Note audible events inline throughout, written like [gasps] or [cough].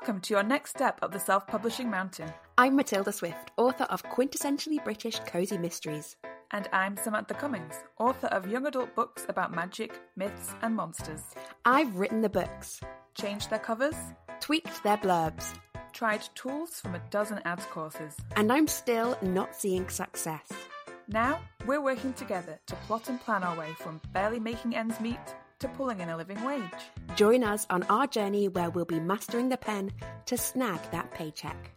Welcome to your next step up the self publishing mountain. I'm Matilda Swift, author of quintessentially British cozy mysteries. And I'm Samantha Cummings, author of young adult books about magic, myths, and monsters. I've written the books, Changed their covers, tweaked their blurbs, tried tools from a dozen ads courses. and I'm still not seeing success. Now, we're working together to plot and plan our way from barely making ends meet to pulling in a living wage. Join us on our journey where we'll be mastering the pen to snag that paycheck.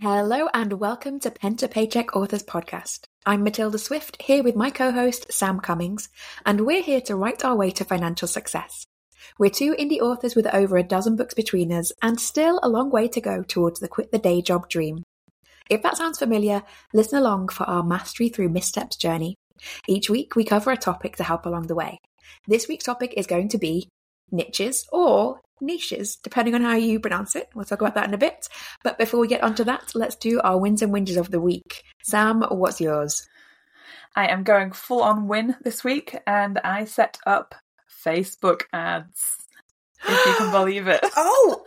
Hello and welcome to Pen to Paycheck Authors Podcast. I'm Matilda Swift here with my co-host Sam Cummings, and we're here to write our way to financial success. We're two indie authors with over a dozen books between us and still a long way to go towards the quit the day job dream. If that sounds familiar, listen along for our Mastery Through Missteps journey. Each week we cover a topic to help along the way. This week's topic is going to be niches or niches, depending on how you pronounce it. We'll talk about that in a bit. But before we get onto that, let's do our wins and whinges of the week. Sam, what's yours? I am going full on win this week, and I set up Facebook ads. If you can [gasps] believe it. Oh,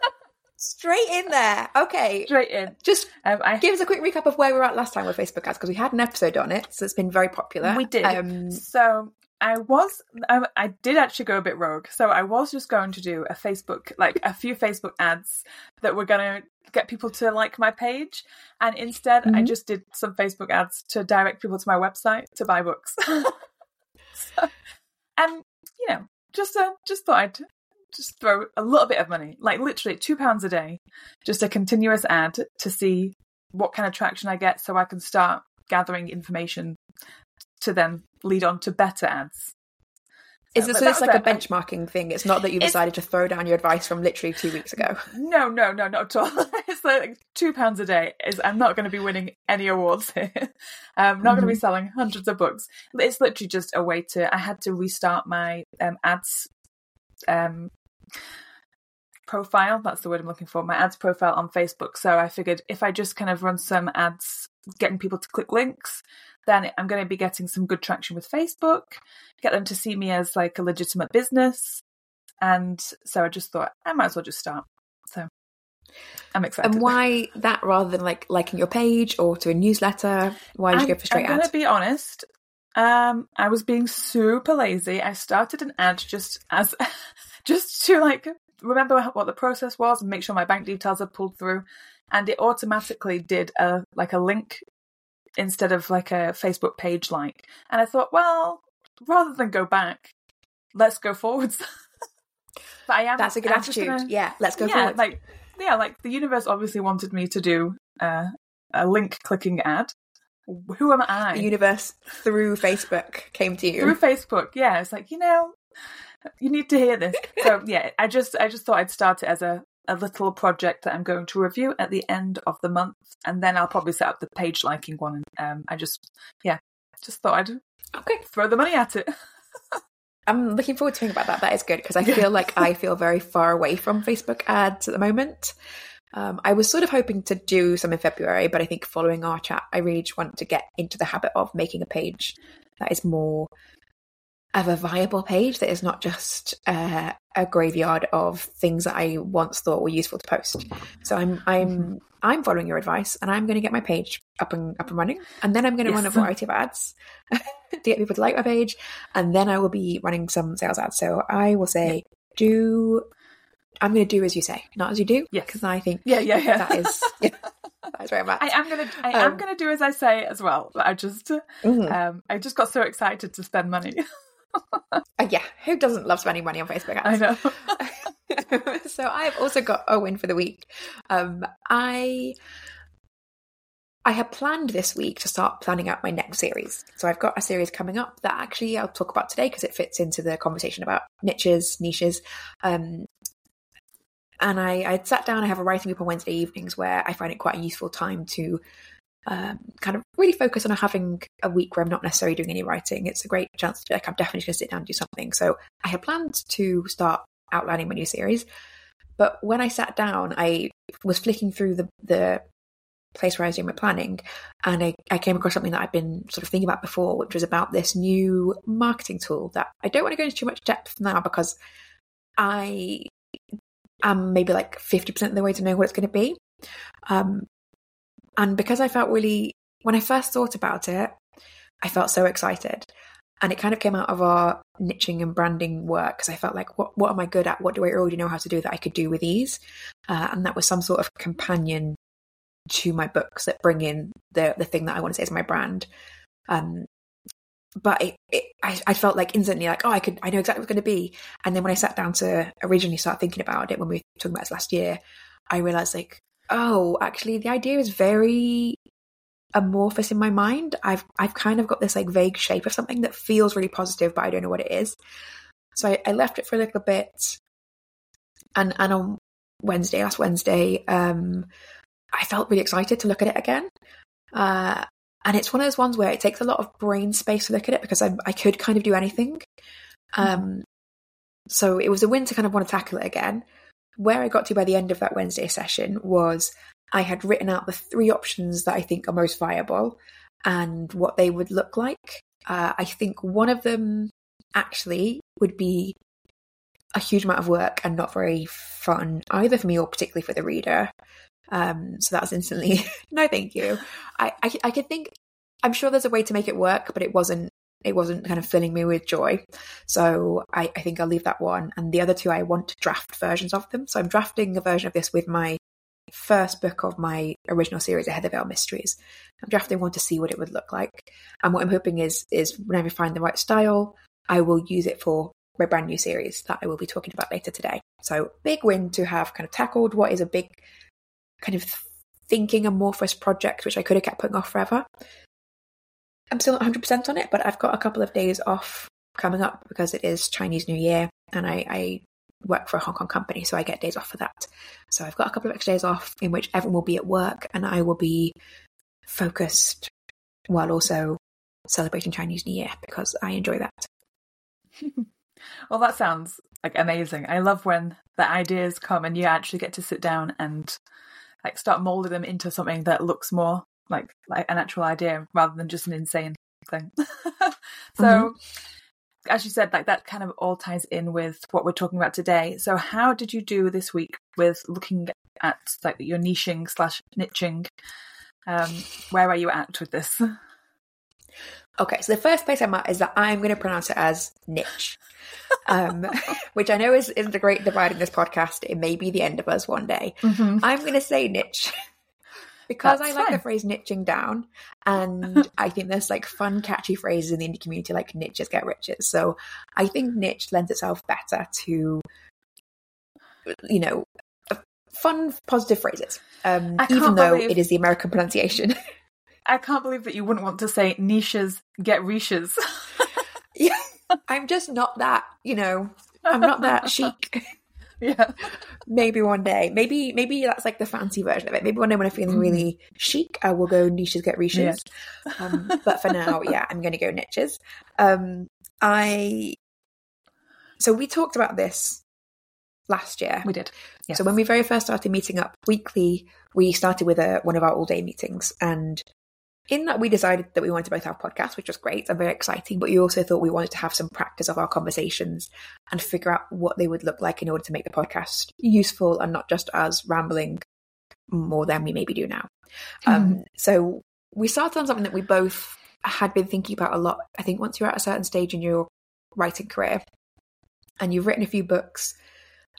straight in there. Okay. Straight in. Just Um, I give us a quick recap of where we were at last time with Facebook ads because we had an episode on it, so it's been very popular. We did. Um, So I was, I, I did actually go a bit rogue. So I was just going to do a Facebook, like a few Facebook ads that were going to get people to like my page, and instead I Mhm. just did some Facebook ads to direct people to my website to buy books. [laughs] so, and you know, just uh, just thought I'd just throw a little bit of money, like literally two pounds a day, just a continuous ad to see what kind of traction I get, so I can start gathering information to then lead on to better ads. is this that it's like a it. benchmarking thing? It's not that you decided to throw down your advice from literally two weeks ago. [laughs] No, no, no, not at all. [laughs] it's like two pounds a day. Is I'm not going to be winning any awards here. [laughs] I'm not going to be selling hundreds of books. It's literally just a way to. I had to restart my um, ads um, profile. That's the word I'm looking for. My ads profile on Facebook. So I figured if I just kind of run some ads, getting people to click links, then I'm going to be getting some good traction with Facebook. Get them to see me as like a legitimate business. And so I just thought I might as well just start. So I'm excited. And why that rather than like liking your page or to a newsletter? Why did you go for straight ads I'm gonna be honest. Um, I was being super lazy. I started an ad just as, [laughs] just to like remember what the process was and make sure my bank details are pulled through, and it automatically did a like a link instead of like a Facebook page like. And I thought, well, rather than go back, let's go forwards. [laughs] but I am. That's a good I'm attitude. gonna- Yeah, let's go yeah, forward. like yeah, like the universe obviously wanted me to do uh, a link clicking ad. Who am I? the universe through Facebook came to you. Through Facebook, yeah. It's like you know, [laughs] you need to hear this. So yeah, I just I just thought I'd start it as a a little project that I'm going to review at the end of the month, and then I'll probably set up the page liking one. Um, I just yeah, just thought I'd okay. throw the money at it. [laughs] I'm looking forward to hearing about that. That is good because I feel like I [laughs] feel very far away from Facebook ads at the moment. Um, I was sort of hoping to do some in February, but I think following our chat, I really just want to get into the habit of making a page that is more of a viable page that is not just uh, a graveyard of things that I once thought were useful to post. So I'm I'm I'm following your advice, and I'm going to get my page up and up and running, and then I'm going to run a [laughs] variety of ads [laughs] to get people to like my page, and then I will be running some sales ads. So I will say, do I'm going to do as you say, not as you do, yeah, because I think Yeah, yeah, yeah. that is [laughs] yeah, that is where I'm at. I am gonna I am Um, gonna do as I say as well. I just Mhm. um I just got so excited to spend money. [laughs] Uh, yeah, who doesn't love spending money on Facebook ads? I know. [laughs] so I've also got a win for the week. Um, I I had planned this week to start planning out my next series. So I've got a series coming up that actually I'll talk about today because it fits into the conversation about niches, niches. Um, and I, I sat down. I have a writing group on Wednesday evenings where I find it quite a useful time to um, kind of really focus on having a week where I'm not necessarily doing any writing. It's a great chance to like, I'm definitely going to sit down and do something. So I had planned to start outlining my new series. But when I sat down, I was flicking through the, the place where I was doing my planning and I, I came across something that I'd been sort of thinking about before, which was about this new marketing tool that I don't want to go into too much depth now because I am maybe like 50% of the way to know what it's going to be. Um, and because I felt really, when I first thought about it, I felt so excited. And it kind of came out of our niching and branding work because I felt like, what, what am I good at? What do I already know how to do that I could do with ease? Uh, and that was some sort of companion to my books that bring in the the thing that I want to say is my brand. Um, but it, it, I, I, felt like instantly like, oh, I could, I know exactly what's going to be. And then when I sat down to originally start thinking about it when we were talking about this last year, I realized like, oh, actually the idea is very amorphous in my mind. I've, I've kind of got this like vague shape of something that feels really positive, but I don't know what it is. So I, I left it for a little bit. And, and on Wednesday, last Wednesday, um, I felt really excited to look at it again. Uh, and it's one of those ones where it takes a lot of brain space to look at it because I, I could kind of do anything. Um, so it was a win to kind of want to tackle it again. Where I got to by the end of that Wednesday session was I had written out the three options that I think are most viable and what they would look like. Uh, I think one of them actually would be a huge amount of work and not very fun, either for me or particularly for the reader. Um, so that was instantly [laughs] no, thank you. I, I I could think I'm sure there's a way to make it work, but it wasn't it wasn't kind of filling me with joy. So I, I think I'll leave that one. And the other two, I want to draft versions of them. So I'm drafting a version of this with my first book of my original series, The Heathervale Mysteries. I'm drafting one to see what it would look like. And what I'm hoping is is when I find the right style, I will use it for my brand new series that I will be talking about later today. So big win to have kind of tackled what is a big kind of thinking amorphous project, which I could have kept putting off forever. I'm still not 100% on it, but I've got a couple of days off coming up because it is Chinese New Year and I, I work for a Hong Kong company, so I get days off for that. So I've got a couple of extra days off in which everyone will be at work and I will be focused while also celebrating Chinese New Year because I enjoy that. [laughs] well, that sounds like amazing. I love when the ideas come and you actually get to sit down and like start molding them into something that looks more like like an actual idea rather than just an insane [laughs] thing. so mm-hmm. as you said, like that kind of all ties in with what we're talking about today. So how did you do this week with looking at like your niching slash niching? Um, where are you at with this? Okay, so the first place I'm at is that I'm going to pronounce it as niche, um, [laughs] which I know is, isn't a great divide in this podcast. It may be the end of us one day. Mm-hmm. I'm going to say niche because That's I like fine. the phrase niching down, and [laughs] I think there's like fun, catchy phrases in the indie community like niches get riches. So I think niche lends itself better to, you know, fun, positive phrases, um, even though believe... it is the American pronunciation. [laughs] I can't believe that you wouldn't want to say niches get riches. [laughs] yeah, I'm just not that, you know, I'm not that chic. [laughs] Yeah. maybe one day. Maybe maybe that's like the fancy version of it. Maybe one day when I'm feeling really chic, I will go niches get riches. Yeah. Um, but for now, yeah, I'm going to go niches. Um, I so we talked about this last year. We did. Yes. So when we very first started meeting up weekly, we started with a, one of our all day meetings, and in that we decided that we wanted to both have podcasts, which was great and very exciting, but we also thought we wanted to have some practice of our conversations and figure out what they would look like in order to make the podcast useful and not just us rambling more than we maybe do now. Mm. Um, so we started on something that we both had been thinking about a lot. I think once you're at a certain stage in your writing career and you've written a few books,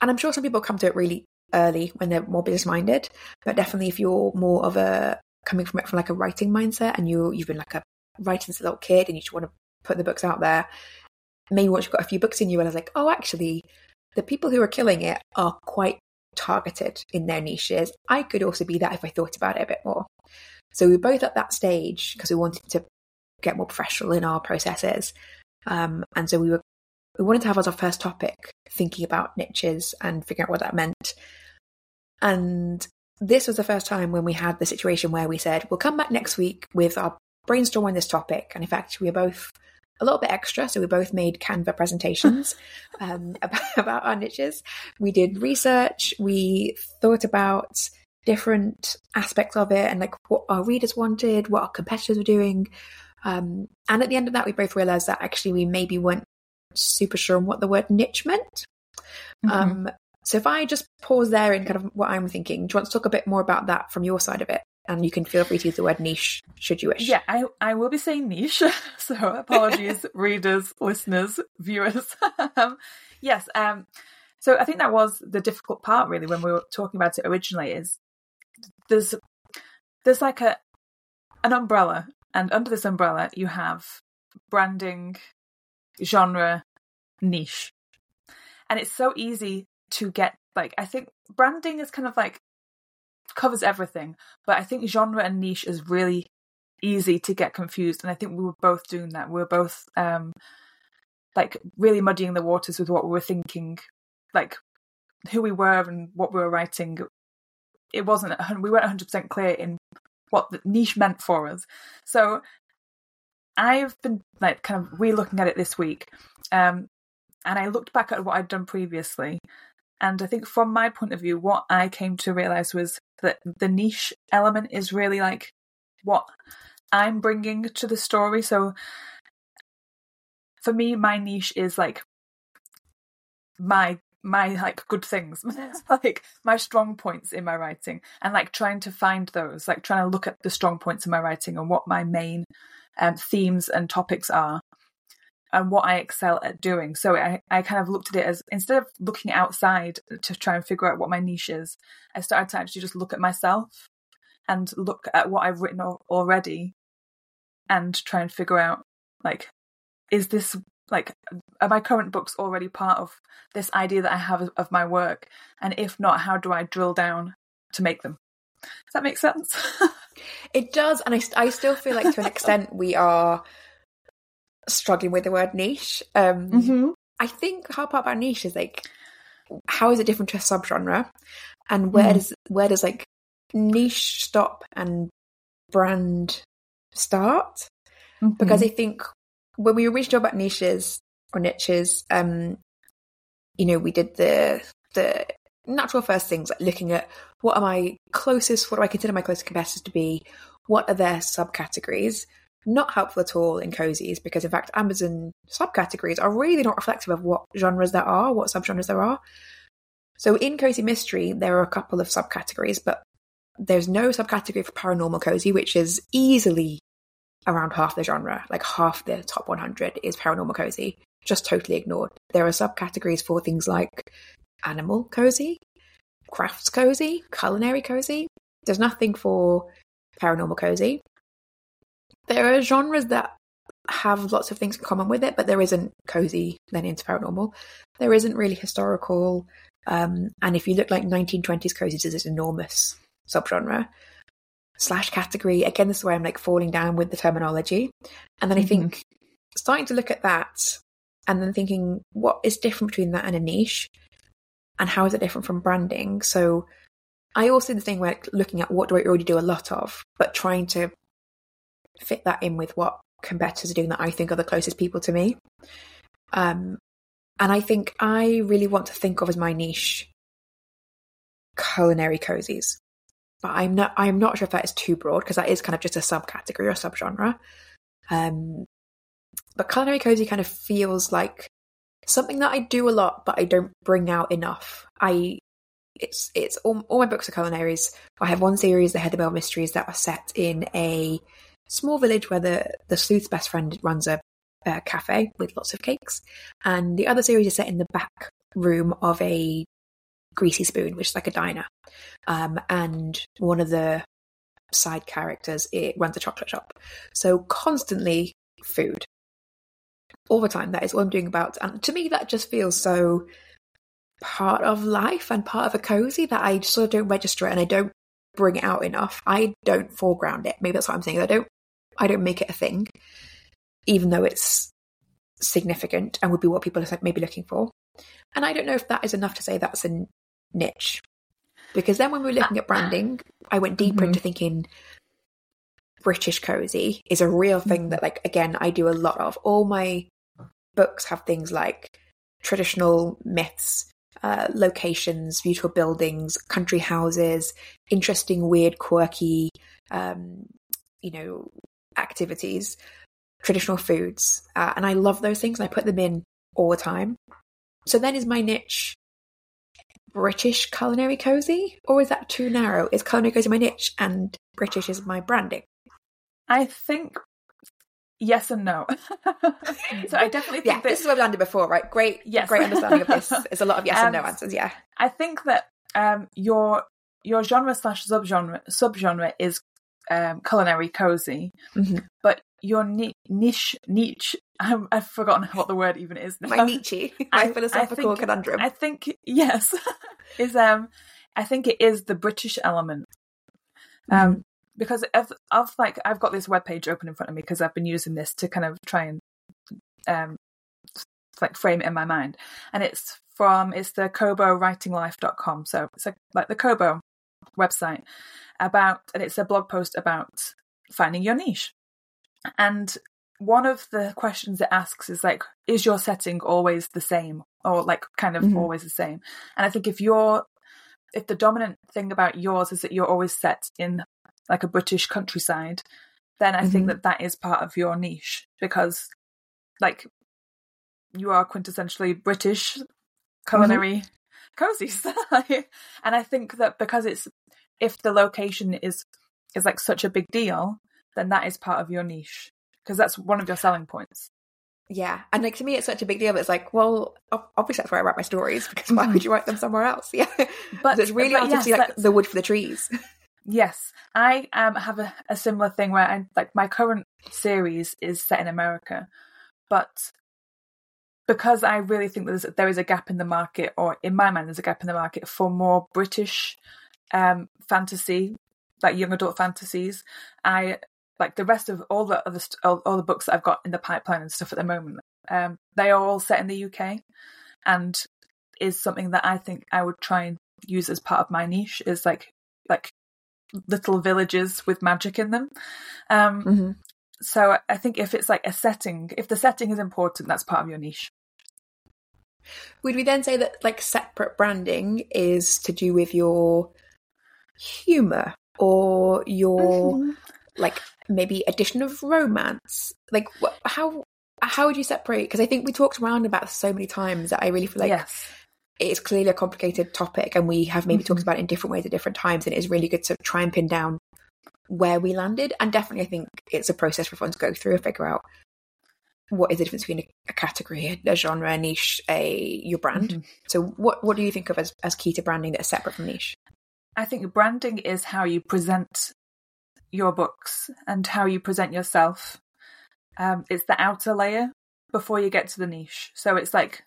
and I'm sure some people come to it really early when they're more business minded, but definitely if you're more of a coming from it from like a writing mindset and you you've been like a writing since a little kid and you just want to put the books out there. Maybe once you've got a few books in you realize like oh actually the people who are killing it are quite targeted in their niches. I could also be that if i thought about it a bit more. So we were both at that stage because we wanted to get more professional in our processes. Um, and so we were we wanted to have as our first topic thinking about niches and figuring out what that meant. And this was the first time when we had the situation where we said, we'll come back next week with our brainstorm on this topic. And in fact, we were both a little bit extra. So we both made Canva presentations [laughs] um, [laughs] about, about our niches. We did research. We thought about different aspects of it and like what our readers wanted, what our competitors were doing. Um, and at the end of that, we both realized that actually we maybe weren't super sure on what the word niche meant. Mm-hmm. Um, So if I just pause there in kind of what I'm thinking, do you want to talk a bit more about that from your side of it? And you can feel free to use the word niche should you wish. Yeah, I, I will be saying niche. [laughs] so apologies, [laughs] readers, listeners, viewers. [laughs] um, yes. Um, so I think that was the difficult part really when we were talking about it originally is there's there's like a an umbrella and under this umbrella you have branding, genre, niche. And it's so easy to get like I think branding is kind of like covers everything, but I think genre and niche is really easy to get confused and I think we were both doing that. We were both um like really muddying the waters with what we were thinking, like who we were and what we were writing. It wasn't we weren't 100% clear in what the niche meant for us. So I've been like kind of re-looking at it this week, um, and I looked back at what I'd done previously, and I think from my point of view, what I came to realize was that the niche element is really like what I'm bringing to the story. So for me, my niche is like my my like good things [laughs] like my strong points in my writing and like trying to find those like trying to look at the strong points in my writing and what my main um, themes and topics are and what I excel at doing. So I, I kind of looked at it as instead of looking outside to try and figure out what my niche is, I started to actually just look at myself and look at what I've written already and try and figure out like, is this like, are my current books already part of this idea that I have of my work? And if not, how do I drill down to make them? Does that make sense? [laughs] it does. And I, I still feel like to an extent we are struggling with the word niche. Um, mm-hmm. I think how part about niche is like, how is it different to a subgenre? And where mm. does, where does like niche stop and brand start? Mm-hmm. Because I think when we originally talked about niches or niches, um, you know, we did the the natural first things like looking at what are my closest, what do I consider my closest competitors to be, what are their subcategories. Not helpful at all in cozies because, in fact, Amazon subcategories are really not reflective of what genres there are, what subgenres there are. So, in cozy mystery, there are a couple of subcategories, but there's no subcategory for paranormal cozy, which is easily around half the genre, like half the top 100 is paranormal cozy, just totally ignored. There are subcategories for things like animal cozy, crafts cozy, culinary cozy. There's nothing for paranormal cozy. There are genres that have lots of things in common with it, but there isn't cozy then into paranormal. There isn't really historical. Um, and if you look like 1920s cozies, is an enormous subgenre slash category. Again, this is where I'm like falling down with the terminology. And then I think mm-hmm. starting to look at that and then thinking what is different between that and a niche and how is it different from branding. So I also the thing where looking at what do I already do a lot of, but trying to fit that in with what competitors are doing that I think are the closest people to me. Um, and I think I really want to think of as my niche culinary cozies but I'm not I'm not sure if that is too broad because that is kind of just a subcategory or subgenre. Um, but culinary cozy kind of feels like something that I do a lot, but I don't bring out enough. I it's it's all, all my books are culinaries. I have one series, the Heathervale Mysteries, that are set in a small village where the the sleuth's best friend runs a, a cafe with lots of cakes, and the other series is set in the back room of a Greasy Spoon, which is like a diner. Um, and one of the side characters it runs a chocolate shop. So constantly food. All the time. That is what I'm doing about. And to me, that just feels so part of life and part of a cozy that I sort of don't register it and I don't bring it out enough. I don't foreground it. Maybe that's what I'm saying. I don't I don't make it a thing, even though it's significant and would be what people are maybe looking for. And I don't know if that is enough to say that's a niche. Because then when we were looking at branding, I went deeper mm-hmm. into thinking British cozy is a real thing mm-hmm. that, like, again, I do a lot of. All my books have things like traditional myths, uh, locations, beautiful buildings, country houses, interesting, weird, quirky, um, you know, activities, traditional foods. Uh, and I love those things I put them in all the time. So then is my niche British culinary cozy, or is that too narrow? Is culinary cozy my niche and British is my branding? I think yes and no. [laughs] so I definitely think Yeah, that this is where we landed before, right? Great, Yes. great understanding of this. There's a lot of yes and no [laughs] Um, answers. Yeah, I think that um, your your genre slash subgenre subgenre is um, culinary cozy, Mhm. but your ni- niche niche [laughs] I'm, I've forgotten what the word even is now. my Nietzsche, [laughs] my I- I philosophical think- conundrum. I think yes, [laughs] is um I think it is the British element. Um Mhm. because of, of like I've got this webpage open in front of me because I've been using this to kind of try and um like frame it in my mind. And it's from it's the kobowritinglife.com. So it's like, like the Kobo website about and it's a blog post about finding your niche. And one of the questions it asks is like, is your setting always the same? Or like kind of Mhm. always the same? And I think if you're if the dominant thing about yours is that you're always set in like a British countryside, then I think Mhm. that that is part of your niche because like you are quintessentially British culinary cozies. [laughs] and I think that because it's if the location is is like such a big deal, then that is part of your niche because that's one of your selling points. yeah, and like to me, it's such a big deal. But it's like, well, obviously that's where I write my stories because why would you write them somewhere else? [laughs] Yeah, But so it's really but hard yes, to see like the wood for the trees. [laughs] Yes, I um have a, a similar thing where I like my current series is set in America, but because I really think there's there is a gap in the market, or in my mind, there's a gap in the market for more British um fantasy, like young adult fantasies. I like the rest of all the other st- all, all the books that I've got in the pipeline and stuff at the moment. Um, they are all set in the UK, and is something that I think I would try and use as part of my niche. Is like like little villages with magic in them. Um, Mhm. so I think if it's like a setting, if the setting is important, that's part of your niche. Would we then say that like separate branding is to do with your humor or your Mm-hmm. like maybe addition of romance? Like wh- how how would you separate? Because I think we talked around about this so many times that I really feel like yes. it's clearly a complicated topic, and we have maybe talked Mhm. about it in different ways at different times, and it is really good to try and pin down where we landed. And definitely, I think it's a process for everyone to go through and figure out what is the difference between a, category, a genre, a niche, a your brand. Mhm. So, what what do you think of as, as key to branding that is separate from niche? I think branding is how you present your books and how you present yourself. Um, it's the outer layer before you get to the niche. So it's like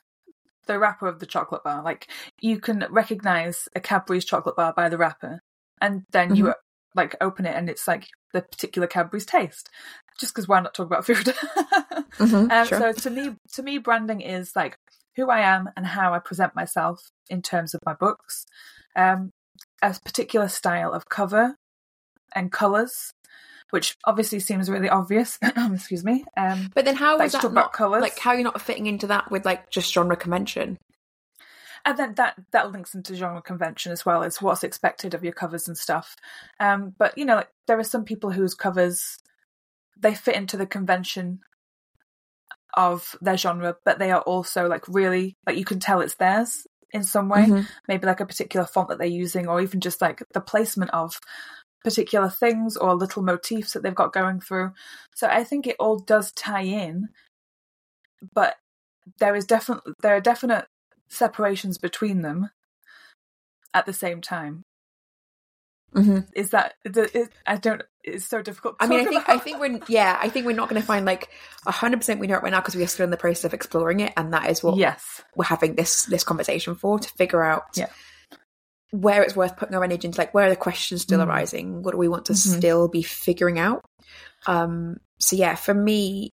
the wrapper of the chocolate bar. Like you can recognize a Cadbury's chocolate bar by the wrapper, and then you like open it and it's like the particular Cadbury's taste. Just because why not talk about food? [laughs] Mm-hmm, [laughs] Um, So to me, to me, branding is like who I am and how I present myself in terms of my books. Um, a particular style of cover and colors, which obviously seems really obvious. [clears throat] Excuse me. Um, but then, how like that not colours. like how you're not fitting into that with like just genre convention? and then that that links into genre convention as well as what's expected of your covers and stuff. Um, but you know, like there are some people whose covers they fit into the convention of their genre, but they are also like really like you can tell it's theirs in some way. Mhm. Maybe like a particular font that they're using, or even just like the placement of particular things or little motifs that they've got going through. So I think it all does tie in, but there is definitely there are definite separations between them at the same time. Mhm. Is that I don't? It's so difficult. To I mean, I think about. I think we're yeah, I think we're not going to find like hundred percent we know it right now because we are still in the process of exploring it, and that is what yes, we're having this this conversation for to figure out Yeah. where it's worth putting our energy into. Like, where are the questions still Mm. arising? What do we want to Mhm. still be figuring out? Um, so yeah, for me,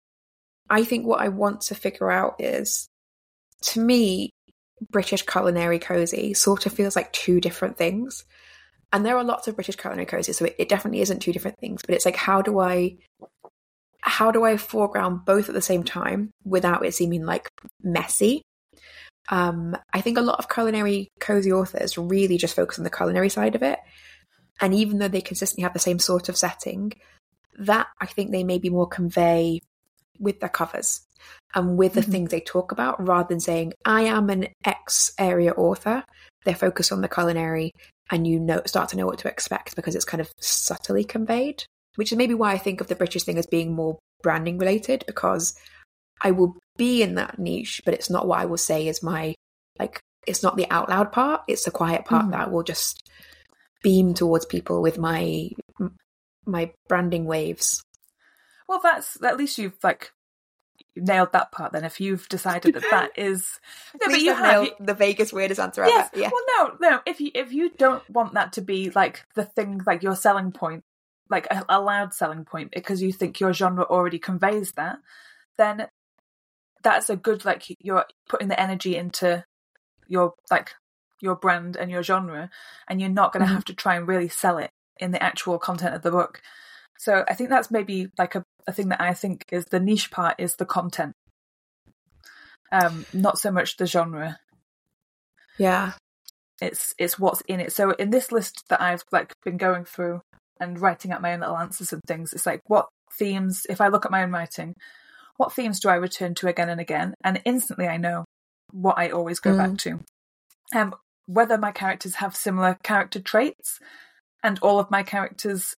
I think what I want to figure out is, to me, British culinary cozy sort of feels like two different things. And there are lots of British culinary cozy, so it, it definitely isn't two different things. But it's like, how do I, how do I foreground both at the same time without it seeming like messy? Um, I think a lot of culinary cozy authors really just focus on the culinary side of it. And even though they consistently have the same sort of setting, that I think they maybe more convey with their covers. and with the Mhm. things they talk about rather than saying, I am an X area author. They're focused on the culinary and you know start to know what to expect because it's kind of subtly conveyed. Which is maybe why I think of the British thing as being more branding related, because I will be in that niche, but it's not what I will say is my like it's not the out loud part, it's the quiet part Mhm. that will just beam towards people with my my branding waves. Well, that's at least you've like nailed that part. Then, if you've decided that that [laughs] is, no, but you have. the vaguest, weirdest answer Yes. ever. Yeah. Well, no, no. If you if you don't want that to be like the thing, like your selling point, like a, a loud selling point, because you think your genre already conveys that, then that's a good like you're putting the energy into your like your brand and your genre, and you're not going to Mhm. have to try and really sell it in the actual content of the book. So I think that's maybe like a, a thing that I think is the niche part is the content, um, not so much the genre Yeah. it's it's what's in it. So in this list that I've like been going through and writing out my own little answers and things, it's like what themes if I look at my own writing, what themes do I return to again and again? And instantly I know what I always go back to. Um whether my characters have similar character traits and all of my characters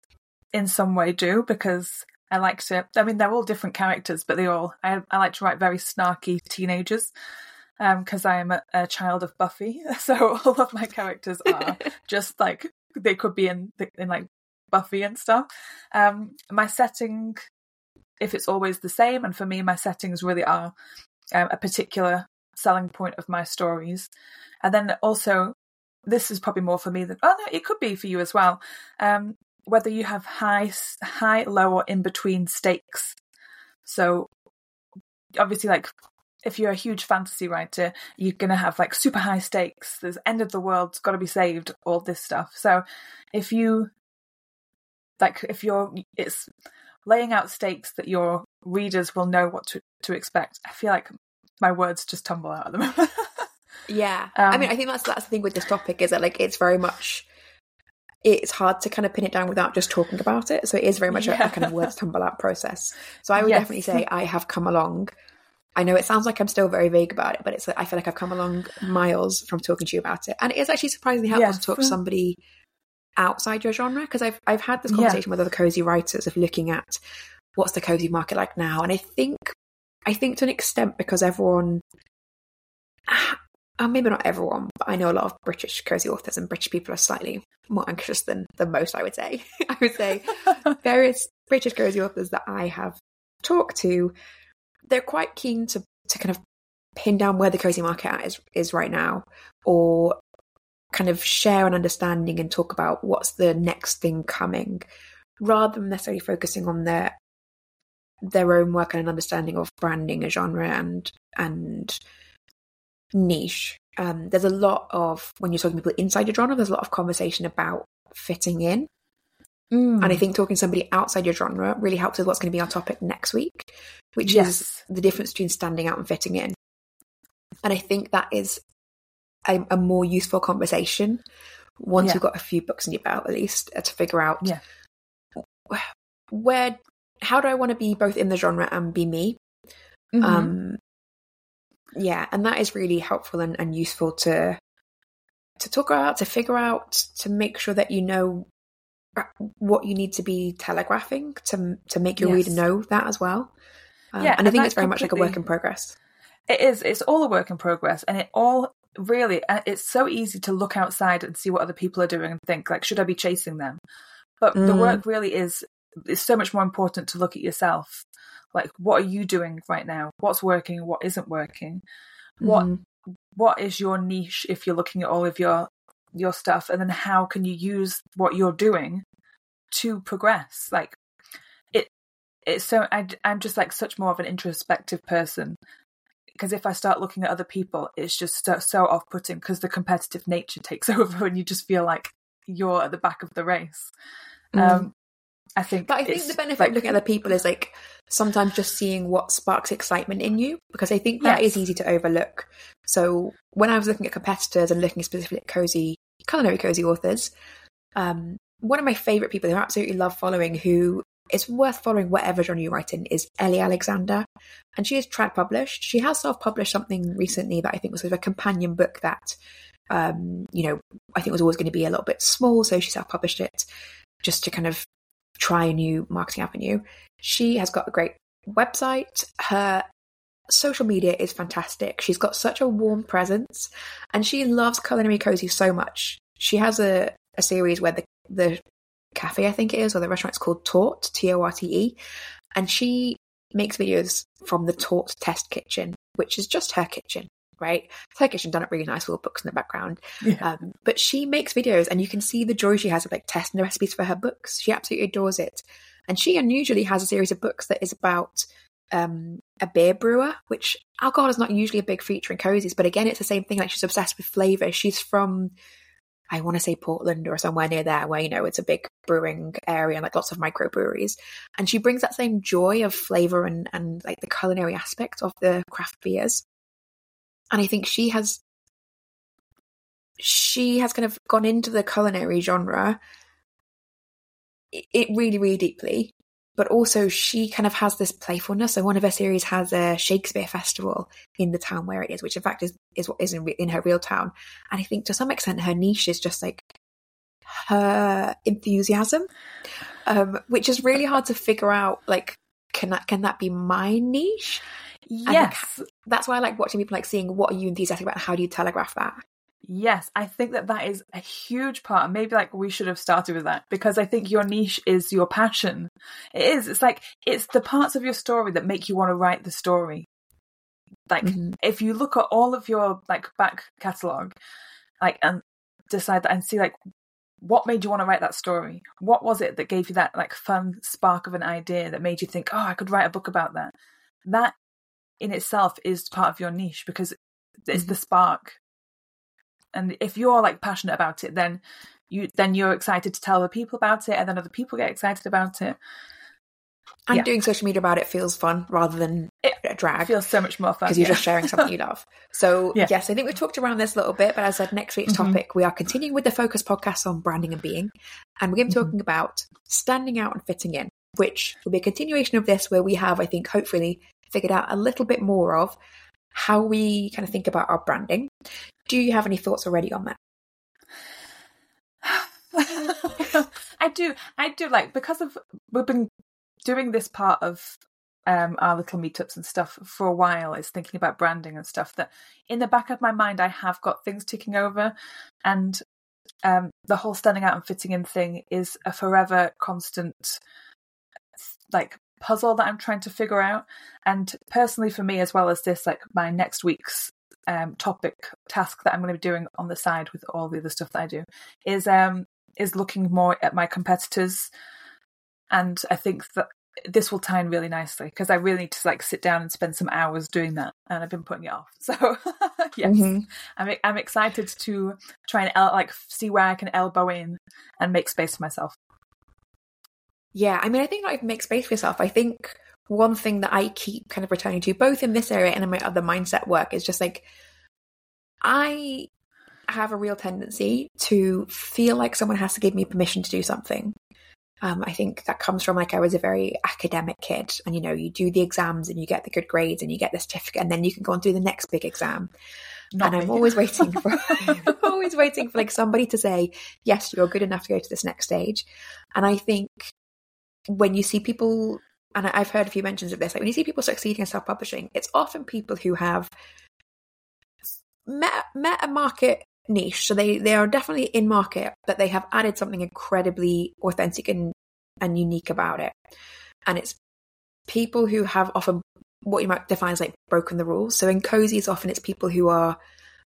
in some way do because I like to I mean they're all different characters but they all I I like to write very snarky teenagers because I'm a, a child of Buffy, [laughs] so all of my characters are [laughs] just like they could be in in like Buffy and stuff. Um, my setting, if it's always the same, and for me, my settings really are um, a particular selling point of my stories. And then also, this is probably more for me than oh no, it could be for you as well. Um, whether you have high, high, low, or in between stakes. So obviously, like if you're a huge fantasy writer, you're going to have like super high stakes. There's end of the world's got to be saved, all this stuff. So if you like, if you're, it's laying out stakes that your readers will know what to, to expect. I feel like my words just tumble out of them. [laughs] Yeah. I Um, mean, I think that's that's the thing with this topic is that like it's very much it's hard to kind of pin it down without just talking about it. So it is very much a, Yeah. a kind of words tumble out process. So I would Yes. definitely say I have come along. I know it sounds like I'm still very vague about it, but it's I feel like I've come along miles from talking to you about it, and it is actually surprisingly helpful Yes. to talk to somebody outside your genre because I've I've had this Yeah. conversation with other cozy writers of looking at what's the cozy market like now, and I think I think to an extent because everyone uh, maybe not everyone, but I know a lot of British cozy authors and British people are slightly more anxious than than most. I would say. [laughs] I would say [laughs] various British cozy authors that I have talked to, they're quite keen to to kind of pin down where the cozy market is is right now, or kind of share an understanding and talk about what's the next thing coming, rather than necessarily focusing on their their own work and an understanding of branding a genre and and niche. Um, there's a lot of when you're talking to people inside your genre, there's a lot of conversation about fitting in. Mm. And I think talking to somebody outside your genre really helps with what's going to be our topic next week, which is the difference between standing out and fitting in. And I think that is a, a more useful conversation once Yeah. you've got a few books in your belt, at least, uh, to figure out Yeah. where, how do I want to be both in the genre and be me? Mhm. Um, yeah, and that is really helpful and, and useful to to talk about, to figure out, to make sure that you know what you need to be telegraphing to to make your reader know that as well. Um, Yeah, and I think it's very much like a work in progress. It is. It's all a work in progress, and it all really. uh, It's so easy to look outside and see what other people are doing and think like, should I be chasing them? But the Mm. work really is. It's so much more important to look at yourself. Like, what are you doing right now? What's working? What isn't working? What Mhm. What is your niche? If you're looking at all of your your stuff, and then how can you use what you're doing to progress? Like, it. It's so. I, I'm just like such more of an introspective person because if I start looking at other people, it's just so, so off putting because the competitive nature takes [laughs] over and you just feel like you're at the back of the race. Mm. Um, I think, But I think the benefit like- of looking at other people is like sometimes just seeing what sparks excitement in you because I think that is Yes. easy to overlook. So when I was looking at competitors and looking specifically at cozy, culinary cozy authors, um, one of my favorite people who I absolutely love following who it's worth following whatever genre you write in, is Ellie Alexander. And she is trad published. She has self published something recently that I think was sort of a companion book that, um, you know, I think was always going to be a little bit small. So she self published it just to kind of try a new marketing avenue. She has got a great website. Her social media is fantastic. She's got such a warm presence and she loves culinary cozy so much. She has a, a series where the, the cafe, I think it is, or the restaurant restaurant's called Torte, T O R T E. And she makes videos from the Torte test kitchen, which is just her kitchen, right? It's her kitchen done up really nice with all books in the background. Yeah. Um, but she makes videos and you can see the joy she has of like testing the recipes for her books. She absolutely adores it. And she unusually has a series of books that is about um, a beer brewer, which alcohol is not usually a big feature in cozies, but again, it's the same thing. Like she's obsessed with flavor. She's from I want to say Portland or somewhere near there where, you know, it's a big brewing area and like lots of microbreweries. And she brings that same joy of flavor and, and like the culinary aspect of the craft beers. And I think she has, she has kind of gone into the culinary genre it really, really deeply but also she kind of has this playfulness. So one of her series has a Shakespeare festival in the town where it is, which in fact is is what is in, in her real town. And I think to some extent her niche is just like her enthusiasm, um, which is really hard to figure out. Like, can that can that be my niche? Yes, that's why I like watching people like seeing what are you enthusiastic about. How do you telegraph that? Yes, I think that that is a huge part. Maybe like we should have started with that because I think your niche is your passion. It is. It's like it's the parts of your story that make you want to write the story. Like mm-hmm. if you look at all of your like back catalog, like and decide that and see like what made you want to write that story? What was it that gave you that like fun spark of an idea that made you think, oh, I could write a book about that? That in itself is part of your niche because it's mm-hmm. the spark and if you're like passionate about it then you then you're excited to tell other people about it and then other people get excited about it and yeah. doing social media about it feels fun rather than drag. feels so much more fun because you're just sharing something you love. So [laughs] yeah. yes, I think we've talked around this a little bit, but as I said, next week's mm-hmm. topic we are continuing with the focus podcast on branding and being, and we're going to be mm-hmm. talking about standing out and fitting in, which will be a continuation of this, where we have, I think, hopefully figured out a little bit more of how we kind of think about our branding. Do you have any thoughts already on that? [laughs] I do. I do like because of we've been doing this part of um, our little meetups and stuff for a while is thinking about branding and stuff that in the back of my mind I have got things ticking over and um, the whole standing out and fitting in thing is a forever constant like puzzle that I'm trying to figure out. And personally, for me, as well as this, like my next week's um, topic task that I'm going to be doing on the side with all the other stuff that I do is um, is looking more at my competitors. And I think that this will tie in really nicely because I really need to like sit down and spend some hours doing that, and I've been putting it off. [laughs] So [laughs] yes, mm-hmm. I'm I'm excited to try and el- like see where I can elbow in and make space for myself. Yeah, I mean, I think like make space for yourself. I think one thing that I keep kind of returning to, both in this area and in my other mindset work, is just like I have a real tendency to feel like someone has to give me permission to do something. Um, I think that comes from like I was a very academic kid, and you know, you do the exams and you get the good grades and you get the certificate, and then you can go and do the next big exam. Not and I'm always waiting for [laughs] [laughs] always waiting for like somebody to say, yes, you're good enough to go to this next stage. And I think when you see people, and I've heard a few mentions of this, like when you see people succeeding in self publishing, it's often people who have met, met a market niche. So they, they are definitely in market, but they have added something incredibly authentic and, and unique about it. And it's people who have often what you might define as like broken the rules. So in cozies, often it's people who are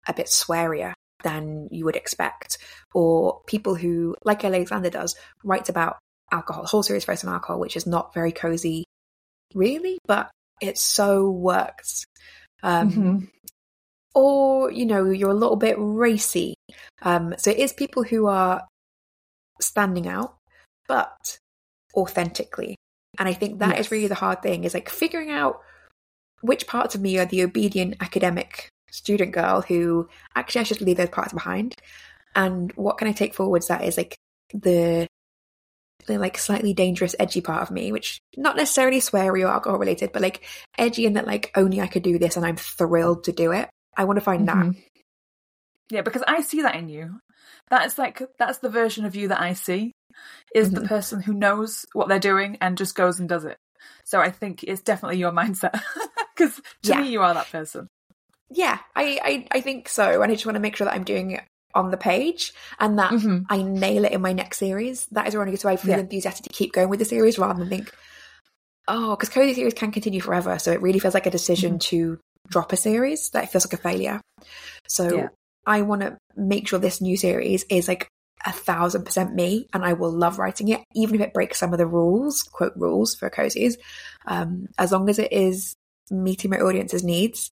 a bit swearier than you would expect, or people who, like Alexander does, writes about alcohol, whole series focused on alcohol, which is not very cozy, really, but it so works. Um, mm-hmm. Or, you know, you're a little bit racy. Um, so it is people who are standing out, but authentically. And I think that yes. is really the hard thing is like figuring out which parts of me are the obedient academic student girl who actually I should leave those parts behind. And what can I take forwards that is like the the like slightly dangerous, edgy part of me, which not necessarily sweary or alcohol related, but like edgy in that like only I could do this and I'm thrilled to do it. I want to find mm-hmm. that. Yeah, because I see that in you. That's like that's the version of you that I see is mm-hmm. the person who knows what they're doing and just goes and does it. So I think it's definitely your [laughs] mindset because to yeah. me you are that person. Yeah, I, I I think so, and I just want to make sure that I'm doing it on the page and that mm-hmm. I nail it in my next series. That is only so I feel yeah. enthusiastic to keep going with the series rather than think, oh, because cozy series can continue forever. So it really feels like a decision mm-hmm. to drop a series that feels like a failure. So yeah. I want to make sure this new series is like a thousand percent me and I will love writing it, even if it breaks some of the rules, quote rules for cozies, um, as long as it is meeting my audience's needs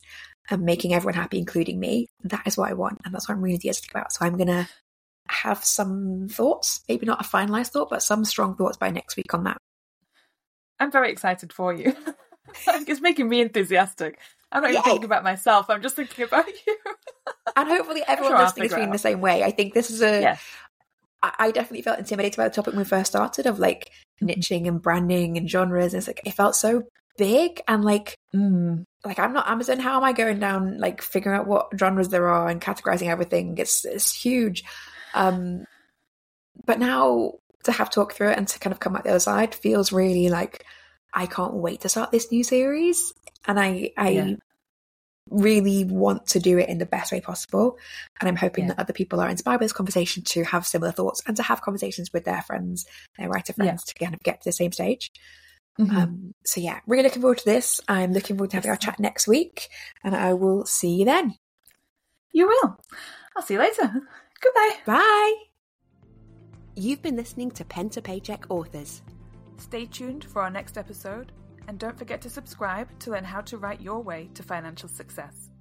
and making everyone happy, including me. That is what I want. And that's what I'm really enthusiastic about. So I'm going to have some thoughts, maybe not a finalized thought, but some strong thoughts by next week on that. I'm very excited for you. [laughs] it's making me enthusiastic. I'm not even thinking about myself. I'm just thinking about [laughs] you. and hopefully everyone listening is feeling the same way. I think this is a. Yeah. I definitely felt intimidated by the topic when we first started of like mm-hmm. niching and branding and genres. And it's like it felt so big and like mm, like I'm not Amazon. How am I going down like figuring out what genres there are and categorizing everything? It's it's huge. Um, but now to have talk through it and to kind of come out the other side feels really like I can't wait to start this new series. And I I yeah. Really want to do it in the best way possible. And I'm hoping yeah. that other people are inspired by this conversation to have similar thoughts and to have conversations with their friends, their writer friends, yeah. to kind of get to the same stage. Mm-hmm. Um, so yeah, really looking forward to this. I'm looking forward to having our chat next week, and I will see you then. You will. I'll see you later. Goodbye. Bye. You've been listening to Pen to Paycheck Authors. Stay tuned for our next episode, and don't forget to subscribe to learn how to write your way to financial success.